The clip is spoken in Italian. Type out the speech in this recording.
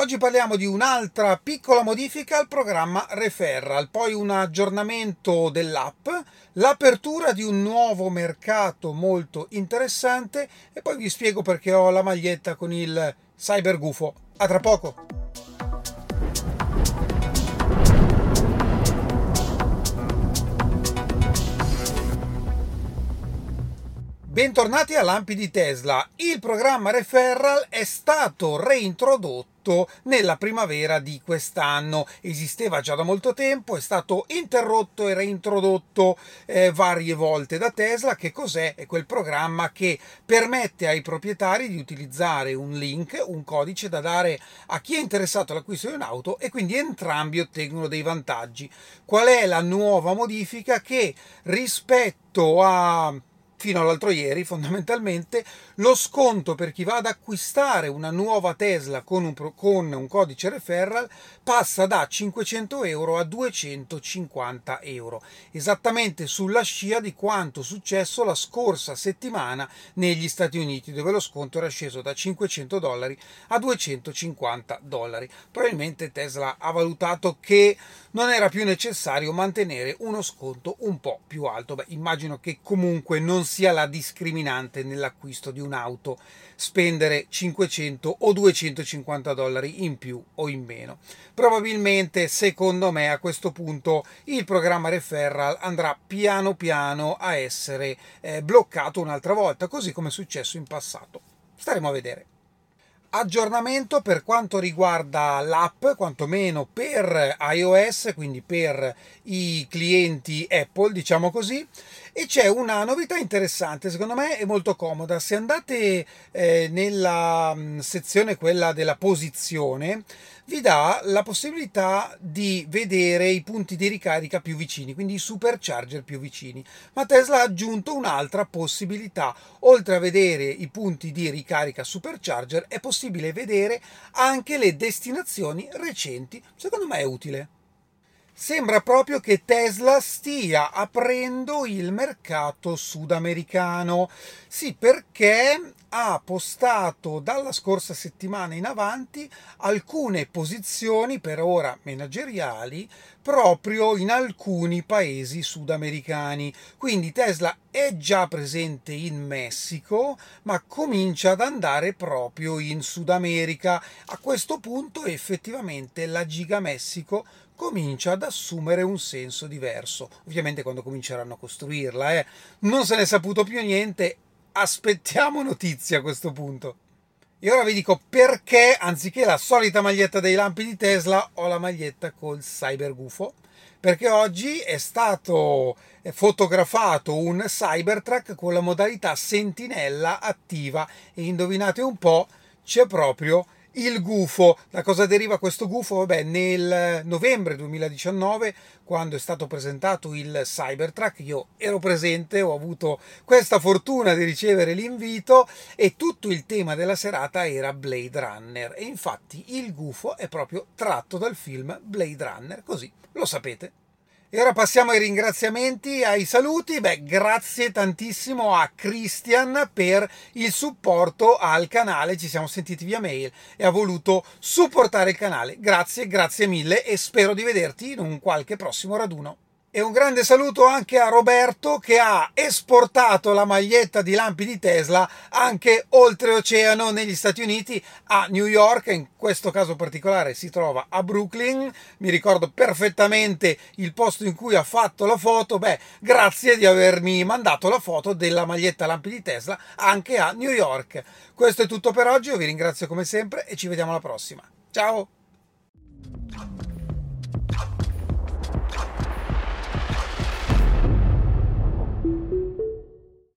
Oggi parliamo di un'altra piccola modifica al programma Referral, poi un aggiornamento dell'app, l'apertura di un nuovo mercato molto interessante e poi vi spiego perché ho la maglietta con il Cyber Gufo. A tra poco! Bentornati a Lampi di Tesla. Il programma Referral è stato reintrodotto nella primavera di quest'anno. Esisteva già da molto tempo, è stato interrotto e reintrodotto eh, varie volte da Tesla. Che cos'è? È quel programma che permette ai proprietari di utilizzare un link, un codice da dare a chi è interessato all'acquisto di un'auto e quindi entrambi ottengono dei vantaggi. Qual è la nuova modifica che rispetto a fino all'altro ieri fondamentalmente lo sconto per chi va ad acquistare una nuova Tesla con un, con un codice referral passa da 500 euro a 250 euro esattamente sulla scia di quanto successo la scorsa settimana negli Stati Uniti dove lo sconto era sceso da 500 dollari a 250 dollari. Probabilmente Tesla ha valutato che non era più necessario mantenere uno sconto un po' più alto. Beh immagino che comunque non sia la discriminante nell'acquisto di un'auto spendere 500 o 250 dollari in più o in meno. Probabilmente, secondo me, a questo punto il programma referral andrà piano piano a essere eh, bloccato un'altra volta, così come è successo in passato. Staremo a vedere aggiornamento per quanto riguarda l'app, quantomeno per iOS, quindi per i clienti Apple, diciamo così, e c'è una novità interessante, secondo me è molto comoda. Se andate eh, nella mm, sezione quella della posizione, vi dà la possibilità di vedere i punti di ricarica più vicini, quindi i supercharger più vicini. Ma Tesla ha aggiunto un'altra possibilità. Oltre a vedere i punti di ricarica supercharger, è possibile vedere anche le destinazioni recenti. Secondo me è utile. Sembra proprio che Tesla stia aprendo il mercato sudamericano. Sì, perché ha postato dalla scorsa settimana in avanti alcune posizioni per ora manageriali proprio in alcuni paesi sudamericani. Quindi Tesla è già presente in Messico, ma comincia ad andare proprio in Sud America. A questo punto effettivamente la Giga Messico comincia ad assumere un senso diverso. Ovviamente quando cominceranno a costruirla, eh. non se ne è saputo più niente, aspettiamo notizie a questo punto. E ora vi dico perché, anziché la solita maglietta dei lampi di Tesla, ho la maglietta col Cyber Gufo. Perché oggi è stato fotografato un Cybertruck con la modalità sentinella attiva e indovinate un po', c'è proprio il gufo. Da cosa deriva questo gufo? Vabbè, nel novembre 2019, quando è stato presentato il Cybertruck, io ero presente, ho avuto questa fortuna di ricevere l'invito e tutto il tema della serata era Blade Runner. E infatti il gufo è proprio tratto dal film Blade Runner, così lo sapete. E ora passiamo ai ringraziamenti, ai saluti. Beh, grazie tantissimo a Christian per il supporto al canale. Ci siamo sentiti via mail e ha voluto supportare il canale. Grazie, grazie mille e spero di vederti in un qualche prossimo raduno. E un grande saluto anche a Roberto che ha esportato la maglietta di lampi di Tesla anche oltreoceano negli Stati Uniti a New York, in questo caso particolare si trova a Brooklyn. Mi ricordo perfettamente il posto in cui ha fatto la foto. Beh, grazie di avermi mandato la foto della maglietta lampi di Tesla anche a New York. Questo è tutto per oggi, io vi ringrazio come sempre e ci vediamo alla prossima. Ciao!